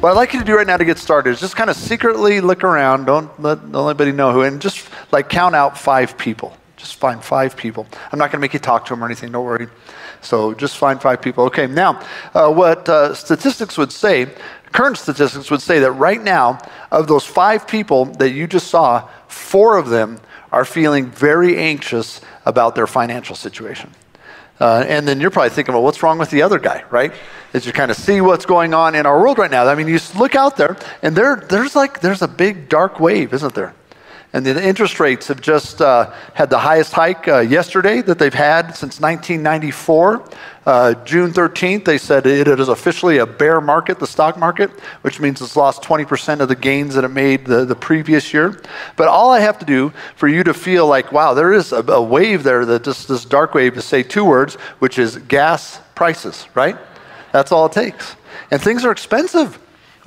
What I'd like you to do right now to get started is just kind of secretly look around. Don't let, anybody know who, and just like count out five people. Just find five people. I'm not going to make you talk to them or anything. Don't worry. So just find five people. Okay. Now, uh, what uh, statistics would say, current statistics would say that right now, of those five people that you just saw, four of them are feeling very anxious about their financial situation. Uh, and then you're probably thinking, well, what's wrong with the other guy, right? As you kind of see what's going on in our world right now. I mean, you look out there, and there, there's like there's a big dark wave, isn't there? And the interest rates have just uh, had the highest hike uh, yesterday that they've had since 1994. Uh, June 13th, they said it is officially a bear market, the stock market, which means it's lost 20% of the gains that it made the, the previous year. But all I have to do for you to feel like, wow, there is a, a wave there, that just this dark wave, to say two words, which is gas prices, right? That's all it takes. And things are expensive.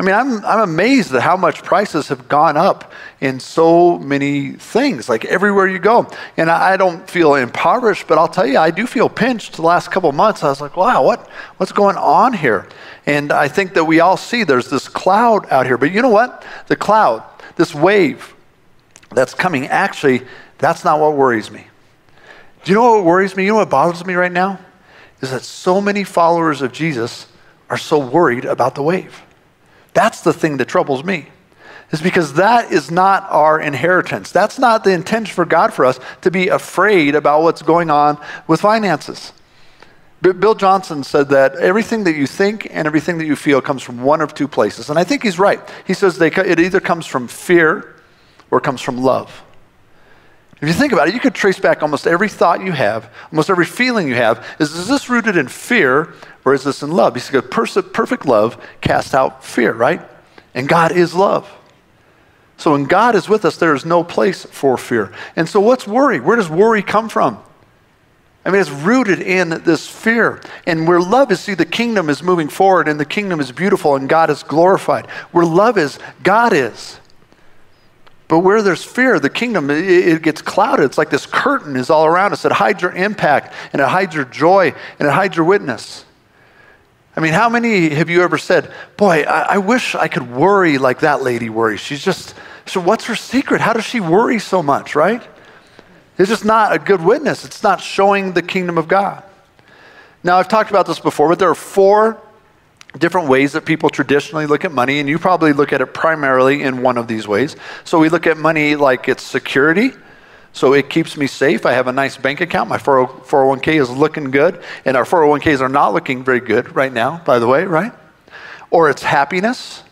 I mean, I'm, I'm amazed at how much prices have gone up in so many things, like everywhere you go. And I, I don't feel impoverished, but I'll tell you, I do feel pinched the last couple months. I was like, wow, what, what's going on here? And I think that we all see there's this cloud out here. But you know what? The cloud, this wave that's coming, actually, that's not what worries me. Do you know what worries me? You know what bothers me right now? Is that so many followers of Jesus are so worried about the wave. That's the thing that troubles me. Is because that is not our inheritance. That's not the intention for God for us to be afraid about what's going on with finances. Bill Johnson said that everything that you think and everything that you feel comes from one of two places. And I think he's right. He says they, it either comes from fear or comes from love. If you think about it, you could trace back almost every thought you have, almost every feeling you have. Is, is this rooted in fear or is this in love? Because perfect love casts out fear, right? And God is love. So when God is with us, there is no place for fear. And so what's worry? Where does worry come from? I mean, it's rooted in this fear. And where love is, see, the kingdom is moving forward and the kingdom is beautiful and God is glorified. Where love is, God is. But where there's fear, the kingdom, it, gets clouded. It's like this curtain is all around us. It hides your impact and it hides your joy and it hides your witness. I mean, how many have you ever said, Boy, I, I wish I could worry like that lady worries? She's just, so what's her secret? How does she worry so much, right? It's just not a good witness. It's not showing the kingdom of God. Now, I've talked about this before, but there are four different ways that people traditionally look at money, and you probably look at it primarily in one of these ways. So we look at money like it's security. So it keeps me safe. I have a nice bank account. My 401k is looking good, and our 401ks are not looking very good right now, by the way, right? Or it's happiness.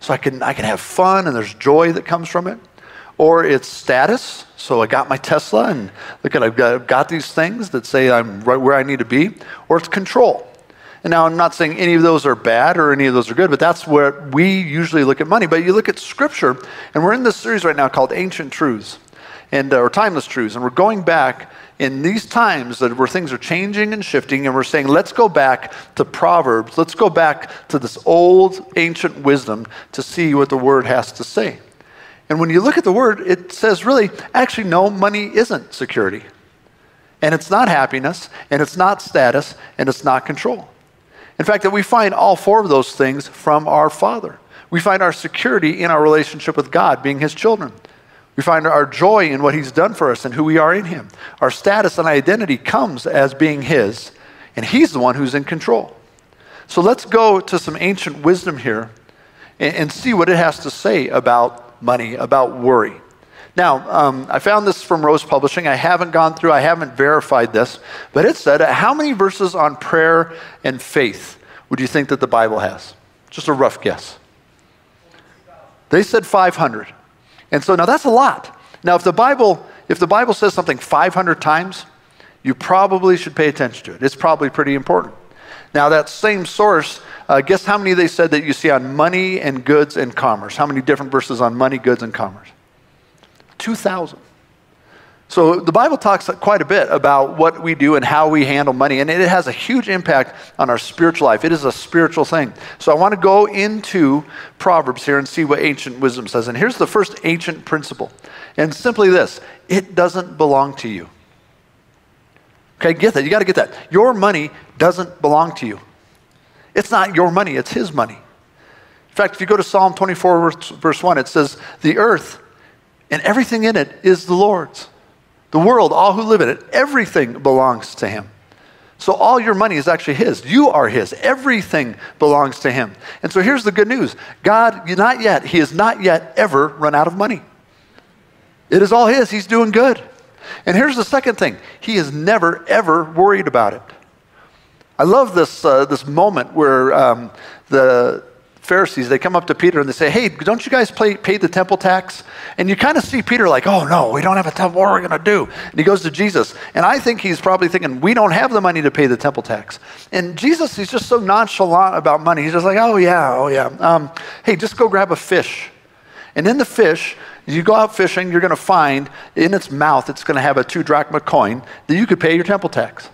So I can, I can have fun and there's joy that comes from it. Or it's status. So I got my Tesla and look at I've got, I've got these things that say I'm right where I need to be. Or it's control. And now I'm not saying any of those are bad or any of those are good, but that's where we usually look at money. But you look at scripture, and we're in this series right now called Ancient Truths and uh, or timeless truths, and we're going back in these times that where things are changing and shifting, and we're saying, let's go back to Proverbs, let's go back to this old ancient wisdom to see what the word has to say. And when you look at the word, it says really, actually, no, money isn't security. And it's not happiness, and it's not status, and it's not control. In fact, that we find all four of those things from our Father. We find our security in our relationship with God, being His children. We find our joy in what He's done for us and who we are in Him. Our status and identity comes as being His, and He's the one who's in control. So let's go to some ancient wisdom here and, and see what it has to say about money, about worry. Now, um, I found this from Rose Publishing. I haven't gone through, I haven't verified this, but it said, How many verses on prayer and faith would you think that the Bible has? Just a rough guess. They said 500. And so now that's a lot. Now, if the Bible, if the Bible says something 500 times, you probably should pay attention to it. It's probably pretty important. Now, that same source, uh, guess how many they said that you see on money and goods and commerce? How many different verses on money, goods, and commerce? 2,000. So the Bible talks quite a bit about what we do and how we handle money, and it has a huge impact on our spiritual life. It is a spiritual thing. So I want to go into Proverbs here and see what ancient wisdom says. And here's the first ancient principle. And simply this it doesn't belong to you. Okay, get that. You got to get that. Your money doesn't belong to you. It's not your money, it's His money. In fact, if you go to Psalm 24, verse 1, it says, The earth and everything in it is the Lord's. The world, all who live in it, everything belongs to him. So all your money is actually his. You are his. Everything belongs to him. And so here's the good news God, not yet, he has not yet ever run out of money. It is all his. He's doing good. And here's the second thing he is never, ever worried about it. I love this, uh, this moment where um, the, Pharisees, they come up to Peter and they say, Hey, don't you guys pay, pay the temple tax? And you kind of see Peter like, Oh, no, we don't have a temple. What are we going to do? And he goes to Jesus. And I think he's probably thinking, We don't have the money to pay the temple tax. And Jesus, he's just so nonchalant about money. He's just like, Oh, yeah, oh, yeah. Um, hey, just go grab a fish. And in the fish, you go out fishing, you're going to find in its mouth, it's going to have a two drachma coin that you could pay your temple tax.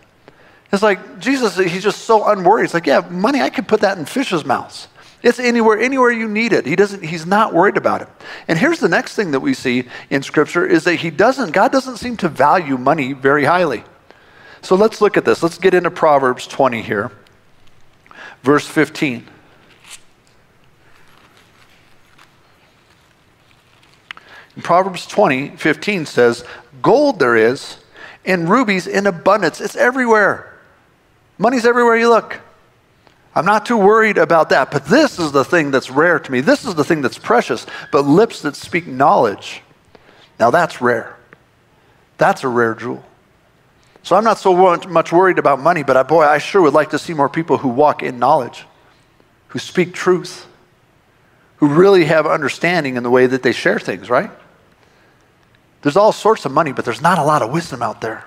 It's like Jesus, he's just so unworried. It's like, yeah, money, I could put that in fish's mouths. It's anywhere, anywhere you need it. He doesn't, he's not worried about it. And here's the next thing that we see in Scripture is that he doesn't, God doesn't seem to value money very highly. So let's look at this. Let's get into Proverbs 20 here, verse 15. In Proverbs 20, 15 says, Gold there is, and rubies in abundance. It's everywhere. Money's everywhere you look. I'm not too worried about that. But this is the thing that's rare to me. This is the thing that's precious. But lips that speak knowledge, now that's rare. That's a rare jewel. So I'm not so much worried about money, but I, boy, I sure would like to see more people who walk in knowledge, who speak truth, who really have understanding in the way that they share things, right? There's all sorts of money, but there's not a lot of wisdom out there.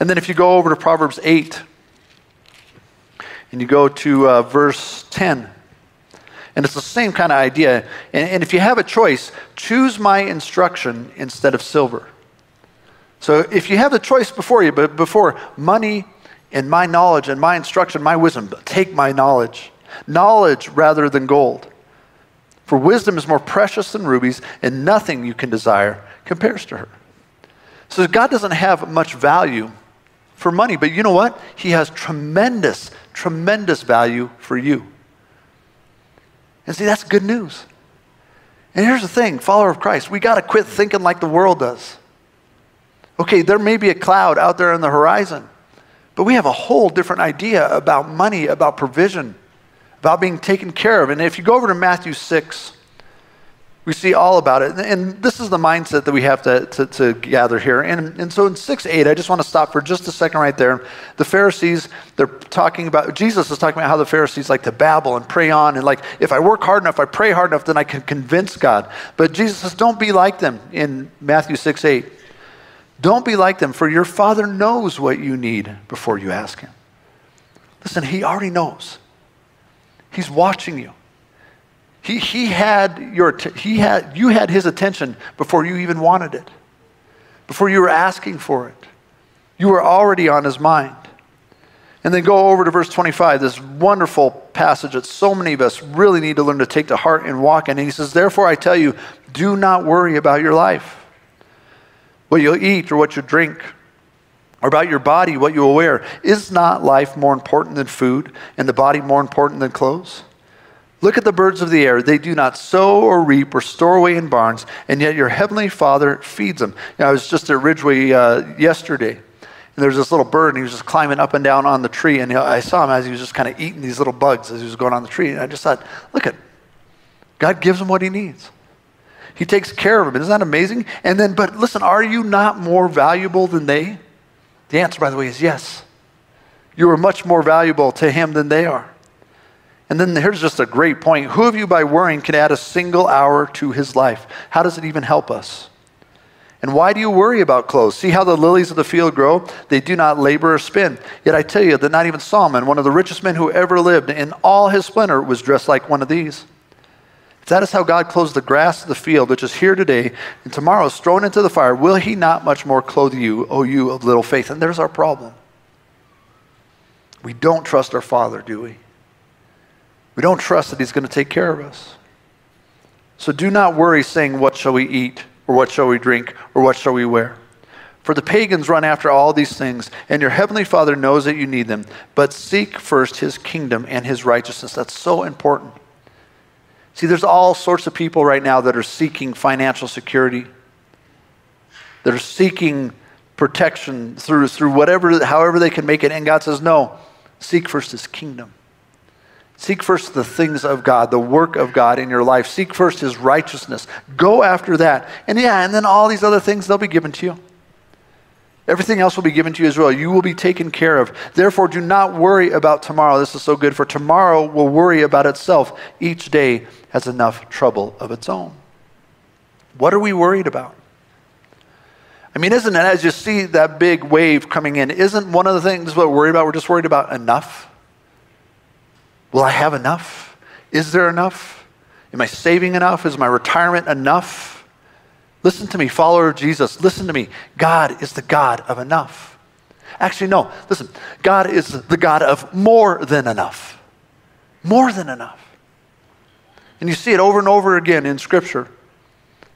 And then if you go over to Proverbs 8, and you go to uh, verse 10. And it's the same kind of idea. And, and, if you have a choice, choose my instruction instead of silver. So if you have the choice before you, but before money and my knowledge and my instruction, my wisdom, take my knowledge. Knowledge rather than gold. For wisdom is more precious than rubies, and nothing you can desire compares to her. So God doesn't have much value for money, but you know what? He has tremendous tremendous value for you. And see, that's good news. And here's the thing follower of Christ, we got to quit thinking like the world does. Okay, there may be a cloud out there on the horizon, but we have a whole different idea about money, about provision, about being taken care of. And if you go over to Matthew 6, we see all about it. And this is the mindset that we have to, to, to, gather here. And, and so in 6 8, I just want to stop for just a second right there. The Pharisees, they're talking about, Jesus is talking about how the Pharisees like to babble and pray on. And like, if I work hard enough, I pray hard enough, then I can convince God. But Jesus says, don't be like them in Matthew 6 8. Don't be like them, for your Father knows what you need before you ask Him. Listen, He already knows. He's watching you. He, he had your, he had, you had his attention before you even wanted it, before you were asking for it. You were already on his mind. And then go over to verse 25, this wonderful passage that so many of us really need to learn to take to heart and walk in. And he says, Therefore, I tell you, do not worry about your life, what you'll eat or what you drink, or about your body, what you will wear. Is not life more important than food, and the body more important than clothes? Look at the birds of the air. They do not sow or reap or store away in barns, and yet your heavenly Father feeds them. You know, I was just at Ridgway uh, yesterday, and there was this little bird, and he was just climbing up and down on the tree. And I saw him as he was just kind of eating these little bugs as he was going on the tree. And I just thought, look at God gives him what he needs. He takes care of him. Isn't that amazing? And then, but listen, are you not more valuable than they? The answer, by the way, is yes. You are much more valuable to him than they are. And then here's just a great point. Who of you by worrying can add a single hour to his life? How does it even help us? And why do you worry about clothes? See how the lilies of the field grow? They do not labor or spin. Yet I tell you that not even Solomon, one of the richest men who ever lived, in all his splendor, was dressed like one of these. If that is how God clothes the grass of the field, which is here today and tomorrow is thrown into the fire, will he not much more clothe you, O you of little faith? And there's our problem. We don't trust our Father, do we? We don't trust that he's going to take care of us. So do not worry saying, What shall we eat? Or what shall we drink? Or what shall we wear? For the pagans run after all these things, and your heavenly Father knows that you need them. But seek first his kingdom and his righteousness. That's so important. See, there's all sorts of people right now that are seeking financial security, that are seeking protection through, through whatever, however they can make it. And God says, no, seek first his kingdom. Seek first the things of God, the work of God in your life. Seek first his righteousness. Go after that. And yeah, and then all these other things, they'll be given to you. Everything else will be given to you as well. You will be taken care of. Therefore, do not worry about tomorrow. This is so good, for tomorrow will worry about itself. Each day has enough trouble of its own. What are we worried about? I mean, isn't it, as you see that big wave coming in, isn't one of the things we're worried about? We're just worried about enough. Will I have enough? Is there enough? Am I saving enough? Is my retirement enough? Listen to me, follower of Jesus. Listen to me. God is the God of enough. Actually, no, listen. God is the God of more than enough. More than enough. And you see it over and over again in Scripture.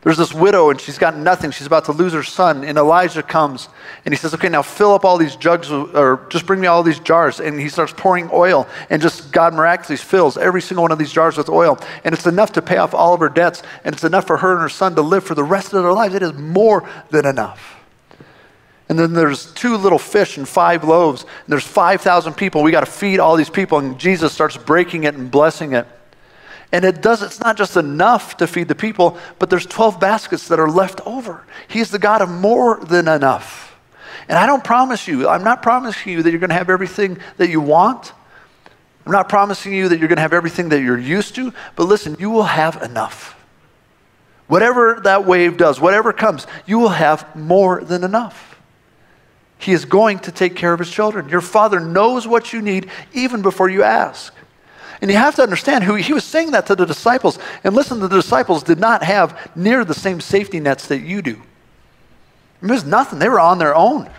There's this widow, and she's got nothing. She's about to lose her son. And Elijah comes, and he says, Okay, now fill up all these jugs, or just bring me all these jars. And he starts pouring oil, and just God miraculously fills every single one of these jars with oil. And it's enough to pay off all of her debts, and it's enough for her and her son to live for the rest of their lives. It is more than enough. And then there's two little fish and five loaves, and there's 5,000 people. We got to feed all these people, and Jesus starts breaking it and blessing it. And it does, it's not just enough to feed the people, but there's 12 baskets that are left over. He's the God of more than enough. And I don't promise you, I'm not promising you that you're going to have everything that you want. I'm not promising you that you're going to have everything that you're used to, but listen, you will have enough. Whatever that wave does, whatever comes, you will have more than enough. He is going to take care of his children. Your father knows what you need even before you ask. And you have to understand who he was saying that to the disciples. And listen, the disciples did not have near the same safety nets that you do. It was nothing. They were on their own.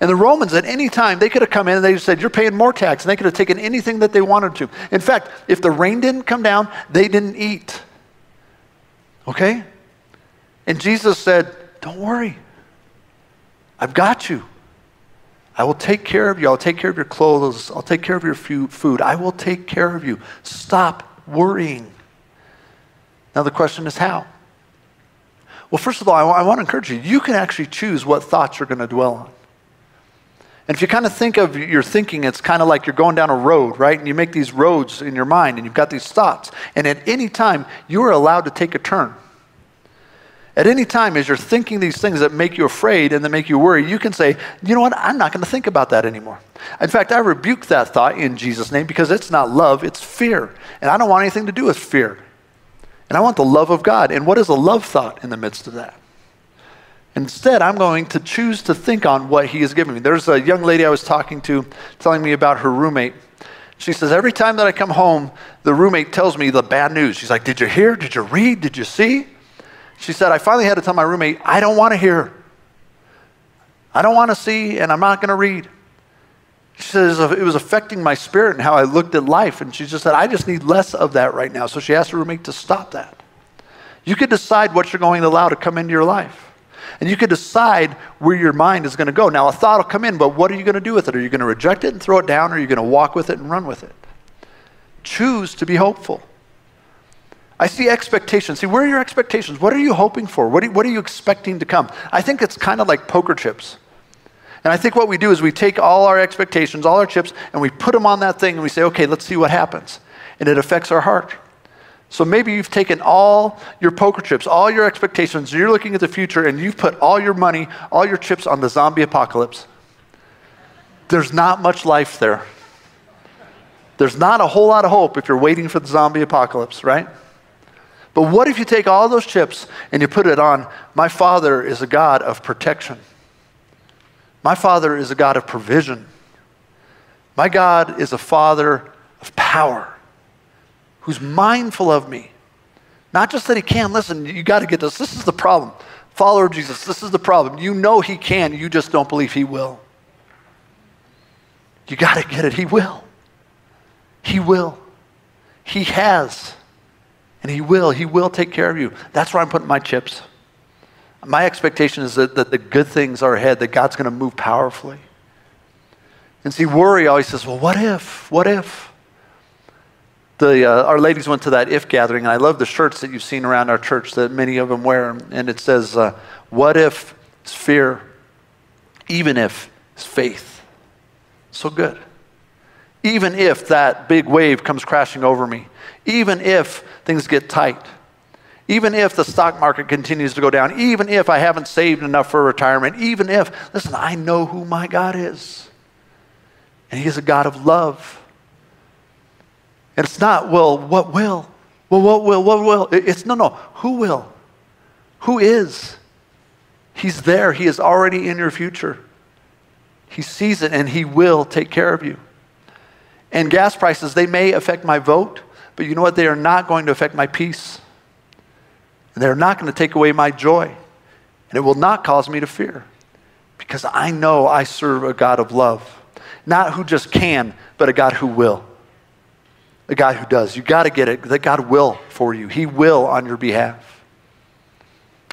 And the Romans, at any time, they could have come in and they said, You're paying more tax. And they could have taken anything that they wanted to. In fact, if the rain didn't come down, they didn't eat. Okay? And Jesus said, Don't worry. I've got you. I will take care of you. I'll take care of your clothes. I'll take care of your food. I will take care of you. Stop worrying. Now, the question is how? Well, first of all, I, w- I want to encourage you. You can actually choose what thoughts you're going to dwell on. And if you kind of think of your thinking, it's kind of like you're going down a road, right? And you make these roads in your mind and you've got these thoughts. And at any time, you are allowed to take a turn. At any time, as you're thinking these things that make you afraid and that make you worry, you can say, you know what, I'm not going to think about that anymore. In fact, I rebuke that thought in Jesus' name because it's not love, it's fear. And I don't want anything to do with fear. And I want the love of God. And what is a love thought in the midst of that? Instead, I'm going to choose to think on what He has given me. There's a young lady I was talking to telling me about her roommate. She says, Every time that I come home, the roommate tells me the bad news. She's like, Did you hear? Did you read? Did you see? She said, I finally had to tell my roommate, I don't want to hear. I don't want to see, and I'm not going to read. She says it was affecting my spirit and how I looked at life. And she just said, I just need less of that right now. So she asked her roommate to stop that. You could decide what you're going to allow to come into your life. And you could decide where your mind is going to go. Now, a thought will come in, but what are you going to do with it? Are you going to reject it and throw it down, or are you going to walk with it and run with it? Choose to be hopeful. I see expectations. See, where are your expectations? What are you hoping for? What are, what are you expecting to come? I think it's kind of like poker chips. And I think what we do is we take all our expectations, all our chips, and we put them on that thing and we say, okay, let's see what happens. And it affects our heart. So maybe you've taken all your poker chips, all your expectations, you're looking at the future, and you've put all your money, all your chips on the zombie apocalypse. There's not much life there. There's not a whole lot of hope if you're waiting for the zombie apocalypse, right? But what if you take all those chips and you put it on, my Father is a God of protection. My Father is a God of provision. My God is a Father of power who's mindful of me. Not just that he can. Listen, you got to get this. This is the problem. Follower Jesus, this is the problem. You know he can, you just don't believe he will. You got to get it. He will. He will. He has. And he will. He will take care of you. That's where I'm putting my chips. My expectation is that, that the good things are ahead, that God's going to move powerfully. And see, worry always says, well, what if? What if? The, uh, our ladies went to that if gathering, and I love the shirts that you've seen around our church that many of them wear. And it says, uh, What if it's fear, even if it's faith? So good. Even if that big wave comes crashing over me, even if things get tight, even if the stock market continues to go down, even if I haven't saved enough for retirement, even if, listen, I know who my God is. And He is a God of love. And it's not, well, what will? Well, what will? What will? It's no, no. Who will? Who is? He's there. He is already in your future. He sees it and He will take care of you. And gas prices, they may affect my vote, but you know what? They are not going to affect my peace. And they're not going to take away my joy. And it will not cause me to fear because I know I serve a God of love. Not who just can, but a God who will. A God who does. You got to get it that God will for you, He will on your behalf.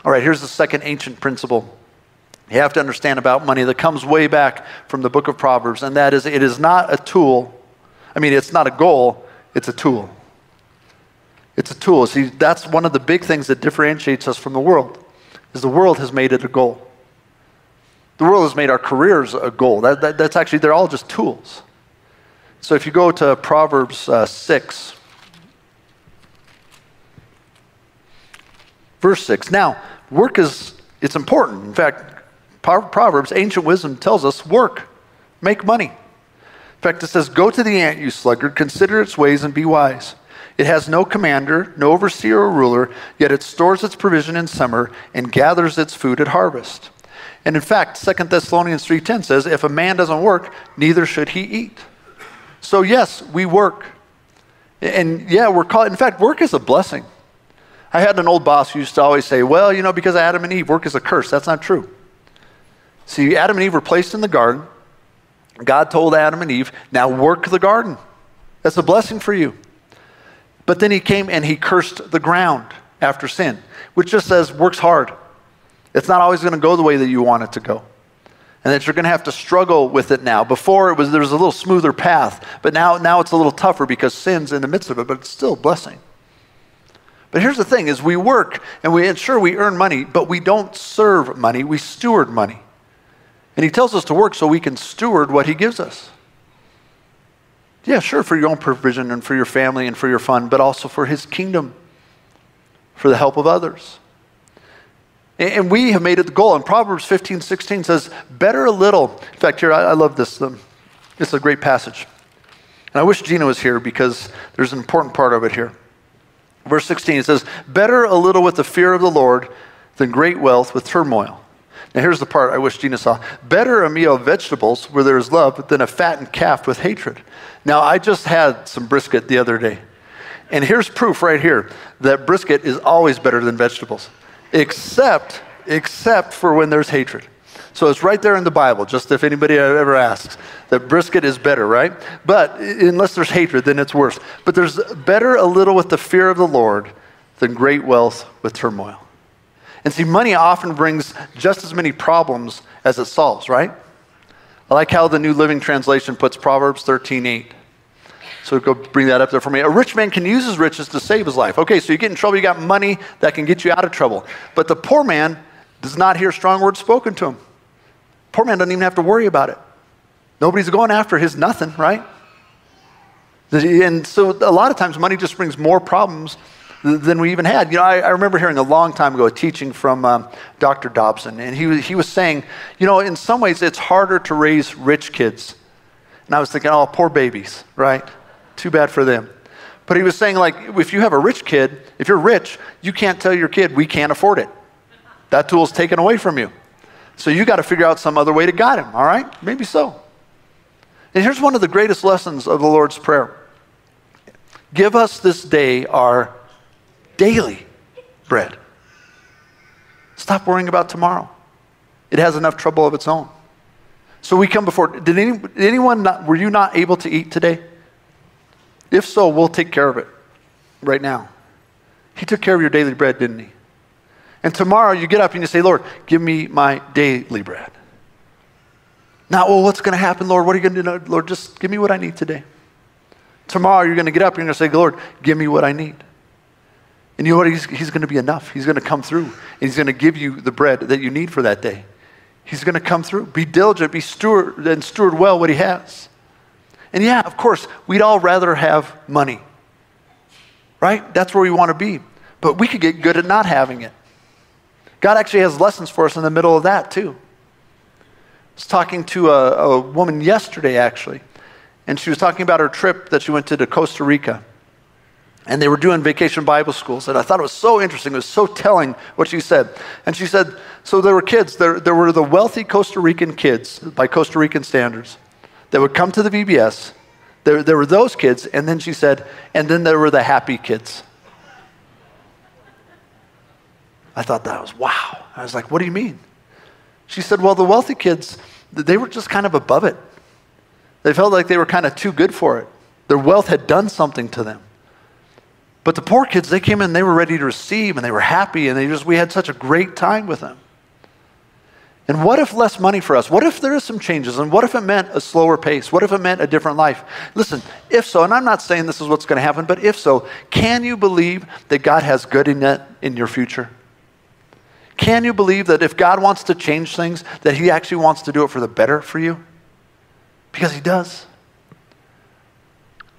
All right, here's the second ancient principle you have to understand about money that comes way back from the book of Proverbs, and that is it is not a tool. I mean, it's not a goal, it's a tool. It's a tool. See, that's one of the big things that differentiates us from the world, is the world has made it a goal. The world has made our careers a goal. That, that, that's actually, they're all just tools. So if you go to Proverbs uh, 6, verse 6. Now, work is, it's important. In fact, Proverbs, ancient wisdom tells us work, make money. Fact, it says, Go to the ant, you sluggard, consider its ways and be wise. It has no commander, no overseer or ruler, yet it stores its provision in summer and gathers its food at harvest. And in fact, 2 Thessalonians 3:10 says, if a man doesn't work, neither should he eat. So yes, we work. And yeah, we're called in fact, work is a blessing. I had an old boss who used to always say, well, you know, because Adam and Eve, work is a curse. That's not true. See, Adam and Eve were placed in the garden. God told Adam and Eve, now work the garden. That's a blessing for you. But then he came and he cursed the ground after sin, which just says works hard. It's not always going to go the way that you want it to go. And that you're going to have to struggle with it now. Before it was there was a little smoother path, but now now it's a little tougher because sin's in the midst of it, but it's still a blessing. But here's the thing is we work and we and sure we earn money, but we don't serve money, we steward money. And he tells us to work so we can steward what he gives us. Yeah, sure, for your own provision and for your family and for your fun, but also for his kingdom, for the help of others. And we have made it the goal. And Proverbs 15, 16 says, better a little. In fact, here, I, love this. Um, it's a great passage. And I wish Gina was here because there's an important part of it here. Verse 16, it says, better a little with the fear of the Lord than great wealth with turmoil. Now, here's the part I wish Gina saw. Better a meal of vegetables where there is love than a fattened calf with hatred. Now, I just had some brisket the other day. And here's proof right here that brisket is always better than vegetables except except for when there's hatred. So it's right there in the Bible, just if anybody ever asks. That brisket is better, right? But unless there's hatred, then it's worse. But there's better a little with the fear of the Lord than great wealth with turmoil. And see, money often brings just as many problems as it solves, right? I like how the New Living Translation puts Proverbs 13 8. So go bring that up there for me. A rich man can use his riches to save his life. Okay, so you get in trouble, you got money that can get you out of trouble. But the poor man does not hear strong words spoken to him. Poor man doesn't even have to worry about it. Nobody's going after his nothing, right? And so a lot of times money just brings more problems than we even had. You know, I, I remember hearing a long time ago a teaching from um, Dr. Dobson, and he, he was saying, you know, in some ways it's harder to raise rich kids. And I was thinking, oh, poor babies, right? Too bad for them. But he was saying, like, if you have a rich kid, if you're rich, you can't tell your kid, we can't afford it. That tool's taken away from you. So you got to figure out some other way to guide him, all right? Maybe so. And here's one of the greatest lessons of the Lord's Prayer Give us this day our daily bread. Stop worrying about tomorrow. It has enough trouble of its own. So we come before. Did, any, did anyone not, were you not able to eat today? If so, we'll take care of it right now. He took care of your daily bread, didn't he? And tomorrow you get up and you say, Lord, give me my daily bread. Not, well, what's going to happen, Lord? What are you going to do? Lord, just give me what I need today. Tomorrow you're going to get up and you're going to say, Lord, give me what I need. And you know what? He's, he's going to be enough. He's going to come through. And he's going to give you the bread that you need for that day. He's going to come through. Be diligent, be steward, and steward well what he has. And yeah, of course, we'd all rather have money, right? That's where we want to be. But we could get good at not having it. God actually has lessons for us in the middle of that, too. I was talking to a, a woman yesterday, actually, and she was talking about her trip that she went to, to Costa Rica and they were doing vacation Bible schools. And I thought it was so interesting. It was so telling what she said. And she said, so there were kids, there, there were the wealthy Costa Rican kids, by Costa Rican standards, that would come to the VBS. There, there were those kids, and then she said, and then there were the happy kids. I thought that was wow. I was like, what do you mean? She said, well, the wealthy kids, they were just kind of above it. They felt like they were kind of too good for it. Their wealth had done something to them. But the poor kids, they came in, they were ready to receive and they were happy and they just, we had such a great time with them. And what if less money for us? What if there is some changes? And what if it meant a slower pace? What if it meant a different life? Listen, if so, and I'm not saying this is what's going to happen, but if so, can you believe that God has good in it in your future? Can you believe that if God wants to change things, that He actually wants to do it for the better for you? Because He does.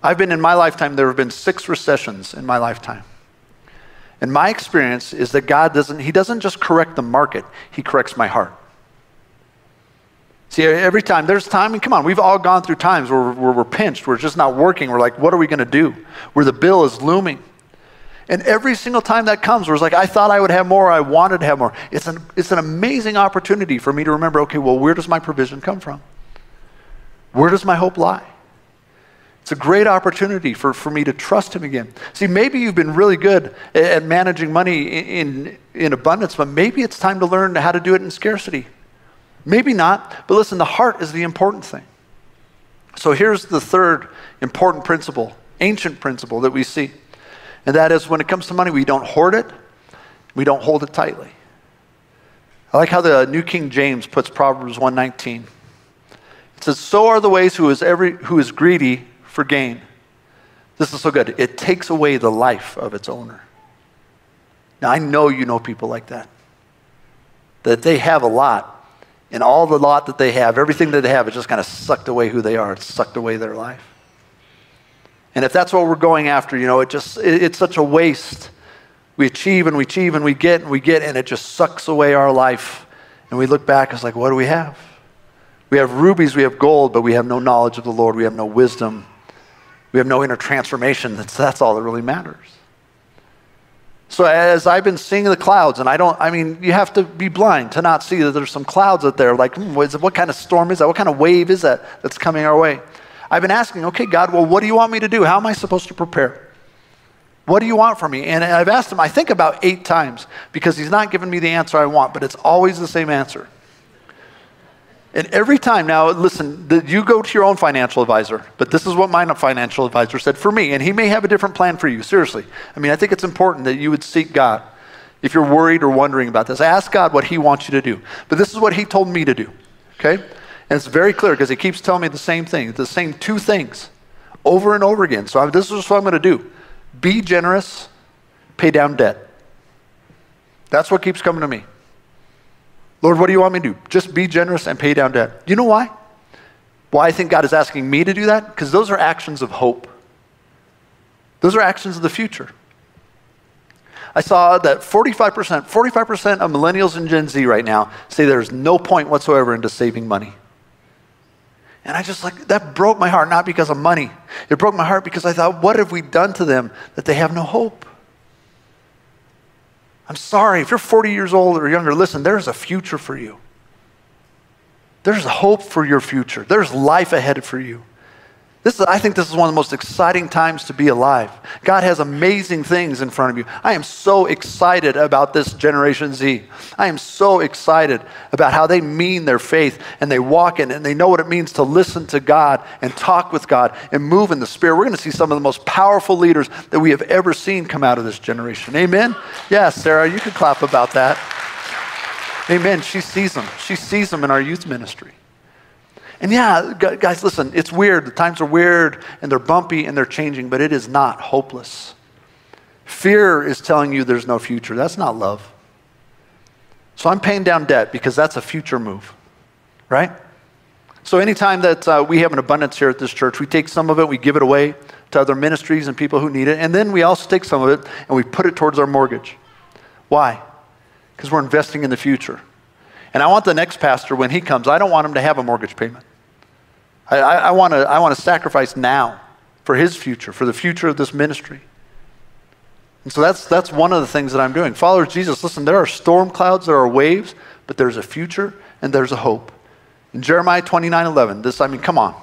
I've been in my lifetime, there have been six recessions in my lifetime. And my experience is that God doesn't, He doesn't just correct the market, He corrects my heart. See, every time, there's time, and come on, we've all gone through times where, where we're pinched, we're just not working, we're like, what are we going to do? Where the bill is looming. And every single time that comes, where it's like, I thought I would have more, I wanted to have more. It's an, it's an amazing opportunity for me to remember okay, well, where does my provision come from? Where does my hope lie? It's a great opportunity for, for me to trust Him again. See, maybe you've been really good at managing money in, in abundance, but maybe it's time to learn how to do it in scarcity. Maybe not, but listen, the heart is the important thing. So here's the third important principle, ancient principle that we see. And that is when it comes to money, we don't hoard it, we don't hold it tightly. I like how the New King James puts Proverbs 119. It says, So are the ways who is, every, who is greedy for gain. This is so good. It takes away the life of its owner. Now, I know you know people like that. That they have a lot, and all the lot that they have, everything that they have, it just kind of sucked away who they are. It's sucked away their life. And if that's what we're going after, you know, it just, it, it's such a waste. We achieve and we achieve and we get and we get, and it just sucks away our life. And we look back, it's like, what do we have? We have rubies, we have gold, but we have no knowledge of the Lord. We have no wisdom. We have no inner transformation. That's, that's all that really matters. So as I've been seeing the clouds, and I don't, I mean, you have to be blind to not see that there's some clouds out there. Like, hmm, what, what kind of storm is that? What kind of wave is that that's coming our way? I've been asking, okay, God, well, what do you want me to do? How am I supposed to prepare? What do you want from me? And I've asked him, I think about eight times, because he's not giving me the answer I want, but it's always the same answer. And every time, now listen, you go to your own financial advisor, but this is what my financial advisor said for me, and he may have a different plan for you, seriously. I mean, I think it's important that you would seek God. If you're worried or wondering about this, ask God what He wants you to do. But this is what He told me to do, okay? And it's very clear because He keeps telling me the same thing, the same two things over and over again. So this is what I'm going to do be generous, pay down debt. That's what keeps coming to me. Lord, what do you want me to do? Just be generous and pay down debt. You know why? Why I think God is asking me to do that? Because those are actions of hope. Those are actions of the future. I saw that 45%, 45% of millennials and Gen Z right now say there's no point whatsoever into saving money. And I just like, that broke my heart, not because of money. It broke my heart because I thought, what have we done to them that they have no hope? I'm sorry, if you're 40 years old or younger, listen, there's a future for you. There's hope for your future. There's life ahead for you. This is, I think this is one of the most exciting times to be alive. God has amazing things in front of you. I am so excited about this Generation Z. I am so excited about how they mean their faith and they walk in and they know what it means to listen to God and talk with God and move in the Spirit. We're going to see some of the most powerful leaders that we have ever seen come out of this generation. Amen? Yes, Sarah, you can clap about that. Amen. She sees them. She sees them in our youth ministry. And yeah, guys, listen, it's weird. The times are weird and they're bumpy and they're changing, but it is not hopeless. Fear is telling you there's no future. That's not love. So I'm paying down debt because that's a future move, right? So anytime that uh, we have an abundance here at this church, we take some of it, we give it away to other ministries and people who need it, and then we also take some of it and we put it towards our mortgage. Why? Because we're investing in the future. And I want the next pastor, when he comes, I don't want him to have a mortgage payment. I, I, I want to sacrifice now for his future, for the future of this ministry. And so that's, that's one of the things that I'm doing. Followers Jesus, listen, there are storm clouds, there are waves, but there's a future and there's a hope. In Jeremiah 29 11, this, I mean, come on,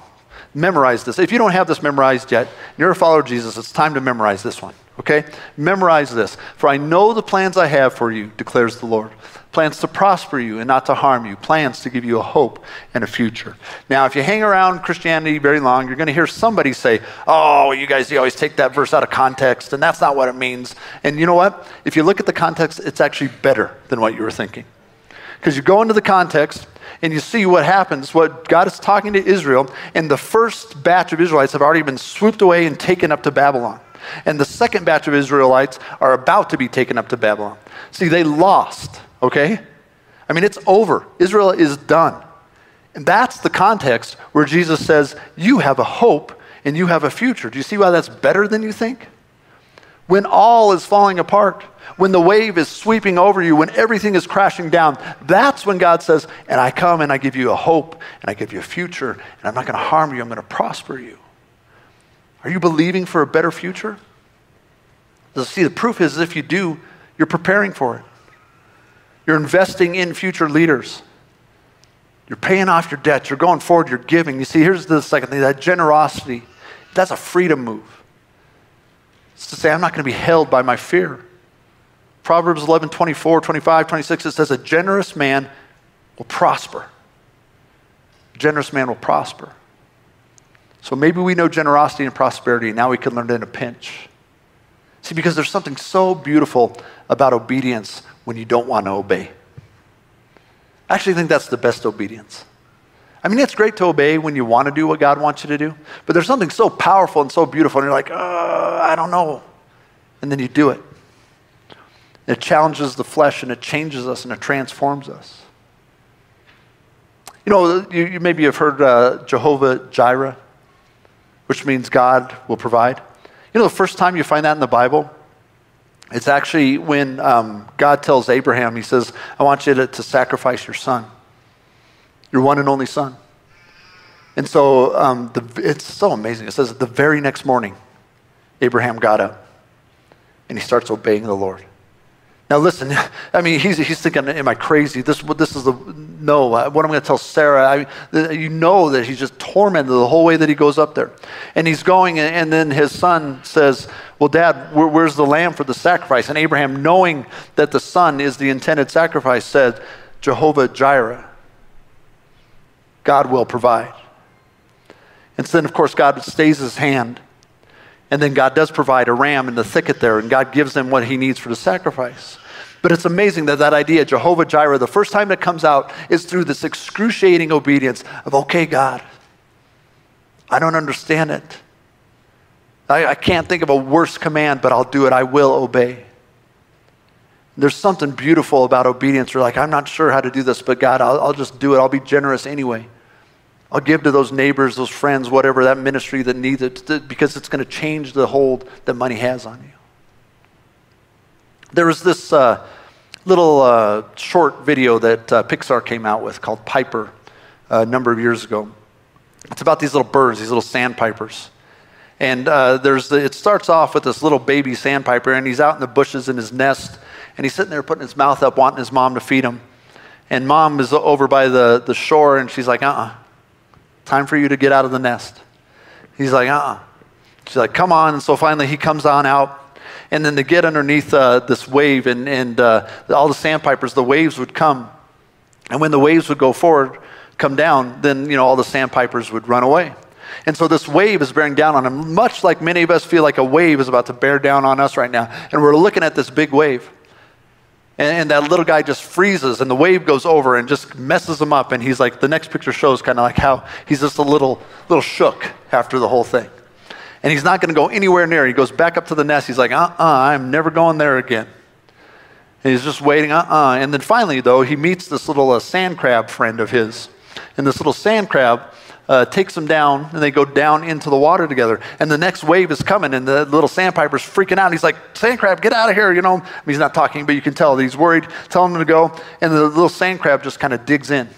memorize this. If you don't have this memorized yet, you're a follower of Jesus, it's time to memorize this one, okay? Memorize this. For I know the plans I have for you, declares the Lord plans to prosper you and not to harm you, plans to give you a hope and a future. Now, if you hang around Christianity very long, you're going to hear somebody say, Oh, you guys, you always take that verse out of context, and that's not what it means. And you know what? If you look at the context, it's actually better than what you were thinking. Because you go into the context, and you see what happens, what God is talking to Israel, and the first batch of Israelites have already been swooped away and taken up to Babylon. And the second batch of Israelites are about to be taken up to Babylon. See, they lost okay? I mean, it's over. Israel is done. And that's the context where Jesus says, You have a hope and you have a future. Do you see why that's better than you think? When all is falling apart, when the wave is sweeping over you, when everything is crashing down, that's when God says, And I come and I give you a hope and I give you a future, and I'm not going to harm you, I'm going to prosper you. Are you believing for a better future? See, the proof is if you do, you're preparing for it. You're investing in future leaders. You're paying off your debts. You're going forward. You're giving. You see, here's the second thing that generosity, that's a freedom move. It's to say, I'm not going to be held by my fear. Proverbs 11, 24, 25, 26, it says, A generous man will prosper. A generous man will prosper. So maybe we know generosity and prosperity, and now we can learn it in a pinch. See, because there's something so beautiful about obedience when you don't want to obey. I actually think that's the best obedience. I mean, it's great to obey when you want to do what God wants you to do, but there's something so powerful and so beautiful, and you're like, uh, I don't know. And then you do it. It challenges the flesh and it changes us and it transforms us. You know, you, you maybe have heard uh, Jehovah Jireh, which means God will provide. You know, the first time you find that in the Bible, it's actually when um, God tells Abraham, He says, I want you to, to, sacrifice your son, your one and only son. And so um, the, it's so amazing. It says the very next morning, Abraham got up and he starts obeying the Lord. Now, listen, I mean, he's, he's thinking, Am I crazy? This, this is the. No, uh, what I'm going to tell Sarah? I, you know that he's just tormented the whole way that he goes up there. And he's going, and then his son says, Well, Dad, where, where's the lamb for the sacrifice? And Abraham, knowing that the son is the intended sacrifice, said, Jehovah Jireh, God will provide. And so then, of course, God stays his hand. And then God does provide a ram in the thicket there, and God gives them what he needs for the sacrifice. But it's amazing that that idea, Jehovah Jireh, the first time it comes out is through this excruciating obedience of, okay, God, I don't understand it. I, I can't think of a worse command, but I'll do it. I will obey. There's something beautiful about obedience. You're like, I'm not sure how to do this, but God, I'll, I'll just do it. I'll be generous anyway. I'll give to those neighbors, those friends, whatever, that ministry that needs it, because it's going to change the hold that money has on you. There was this uh, little uh, short video that uh, Pixar came out with called Piper uh, a number of years ago. It's about these little birds, these little sandpipers. And uh, there's the, it starts off with this little baby sandpiper, and he's out in the bushes in his nest, and he's sitting there putting his mouth up, wanting his mom to feed him. And mom is over by the, the shore, and she's like, uh uh Time for you to get out of the nest. He's like, uh uh She's like, come on. And so finally he comes on out. And then they get underneath uh, this wave, and, and uh, all the sandpipers, the waves would come. And when the waves would go forward, come down, then you know all the sandpipers would run away. And so this wave is bearing down on him, much like many of us feel like a wave is about to bear down on us right now. And we're looking at this big wave. And, and that little guy just freezes, and the wave goes over and just messes him up. And he's like, the next picture shows kind of like how he's just a little, little shook after the whole thing. And he's not going to go anywhere near. He goes back up to the nest. He's like, uh uh-uh, uh, i am never going there again. And he's just waiting, uh uh-uh. uh. And then finally, though, he meets this little uh, sand crab friend of his. And this little sand crab uh, takes him down, and they go down into the water together. And the next wave is coming, and the little sandpiper's freaking out. He's like, Sand crab, get out of here. You know, he's not talking, but you can tell that he's worried, telling him to go. And the little sand crab just kind of digs in.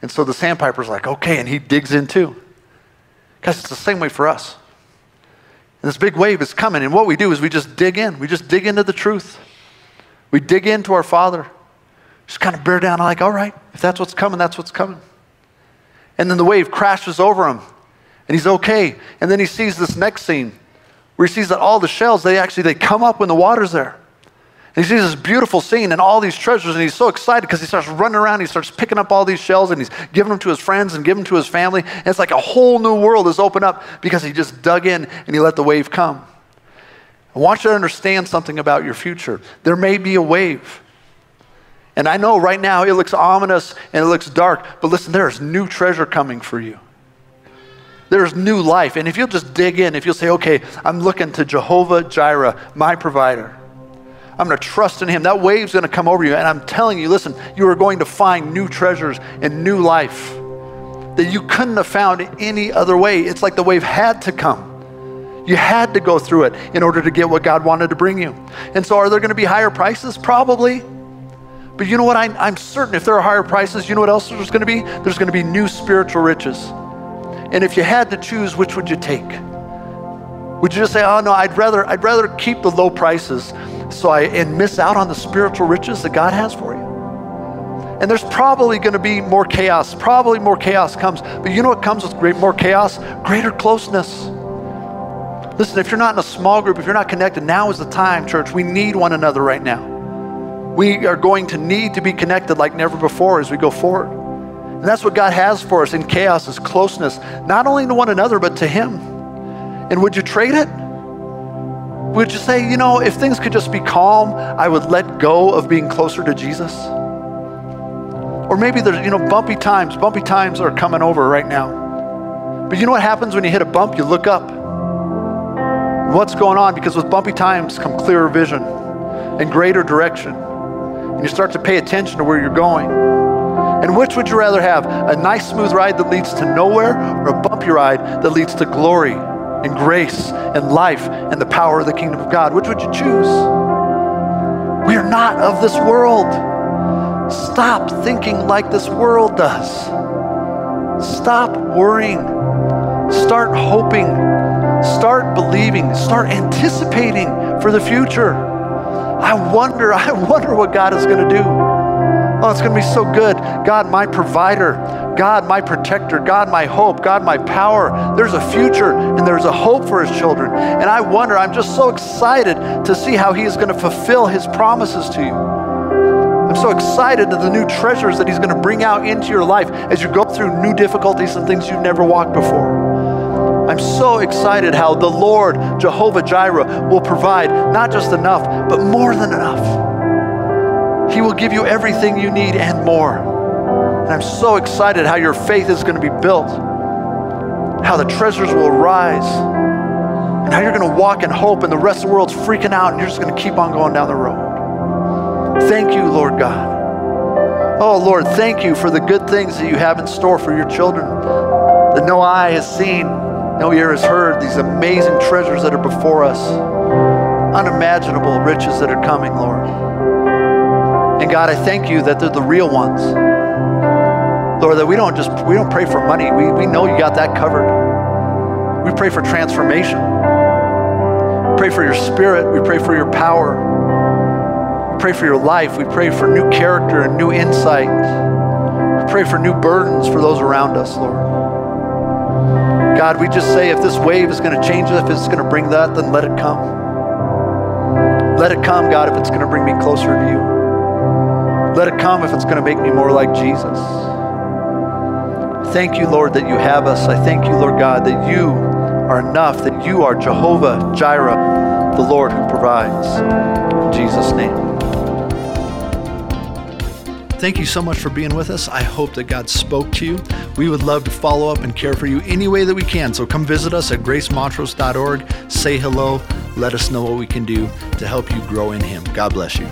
And so the sandpiper's like, okay, and he digs in too. Guys, it's the same way for us. This big wave is coming, and what we do is we just dig in. We just dig into the truth. We dig into our Father. Just kind of bear down, like, all right, if that's what's coming, that's what's coming. And then the wave crashes over him, and he's okay. And then he sees this next scene where he sees that all the shells, they actually they come up when the water's there. And he sees this beautiful scene and all these treasures, and he's so excited because he starts running around, he starts picking up all these shells, and he's giving them to his friends and giving them to his family. And it's like a whole new world is opened up because he just dug in and he let the wave come. I want you to understand something about your future. There may be a wave. And I know right now it looks ominous and it looks dark, but listen, there is new treasure coming for you. There's new life. And if you'll just dig in, if you'll say, okay, I'm looking to Jehovah Jireh, my provider. I'm going to trust in him. That wave's going to come over you. And I'm telling you, listen, you are going to find new treasures and new life that you couldn't have found any other way. It's like the wave had to come. You had to go through it in order to get what God wanted to bring you. And so, are there going to be higher prices? Probably. But you know what? I, am certain if there are higher prices, you know what else there's going to be? There's going to be new spiritual riches. And if you had to choose, which would you take? Would you just say, "Oh no, I'd rather I'd rather keep the low prices, so I and miss out on the spiritual riches that God has for you?" And there's probably going to be more chaos. Probably more chaos comes. But you know what comes with great more chaos? Greater closeness. Listen, if you're not in a small group, if you're not connected, now is the time, church. We need one another right now we are going to need to be connected like never before as we go forward. And that's what God has for us in chaos is closeness, not only to one another, but to Him. And would you trade it? Would you say, you know, if things could just be calm, I would let go of being closer to Jesus? Or maybe there's, you know, bumpy times. Bumpy times are coming over right now. But you know what happens when you hit a bump? You look up. What's going on? Because with bumpy times come clearer vision and greater direction and you start to pay attention to where you're going. And which would you rather have? A nice, smooth ride that leads to nowhere or a bumpy ride that leads to glory and grace and life and the power of the kingdom of God? Which would you choose? We are not of this world. Stop thinking like this world does. Stop worrying. Start hoping. Start believing. Start anticipating for the future. I wonder, I wonder what God is going to do. Oh, it's going to be so good. God, my provider. God, my protector. God, my hope. God, my power. There's a future and there's a hope for his children. And I wonder, I'm just so excited to see how he is going to fulfill his promises to you. I'm so excited to the new treasures that he's going to bring out into your life as you go through new difficulties and things you've never walked before. I'm so excited how the Lord, Jehovah Jireh, will provide not just enough, but more than enough. He will give you everything you need and more. And I'm so excited how your faith is going to be built, how the treasures will rise, and how you're going to walk in hope, and the rest of the world's freaking out, and you're just going to keep on going down the road. Thank you, Lord God. Oh, Lord, thank you for the good things that you have in store for your children that no eye has seen, no ear has heard these amazing treasures that are before us, unimaginable riches that are coming, Lord. And God, I thank you that they're the real ones. Lord, that we don't just we don't pray for money. We, we know you got that covered. We pray for transformation. We pray for your spirit. We pray for your power. We pray for your life. We pray for new character and new insight. We pray for new burdens for those around us, Lord. God, we just say if this wave is going to change it, if it's going to bring that, then let it come. Let it come, God, if it's going to bring me closer to you. Let it come if it's going to make me more like Jesus. Thank you, Lord, that you have us. I thank you, Lord God, that you are enough, that you are Jehovah Jireh, the Lord who provides. In Jesus' name. Thank you so much for being with us. I hope that God spoke to you. We would love to follow up and care for you any way that we can. So come visit us at gracemontrose.org. Say hello. Let us know what we can do to help you grow in Him. God bless you.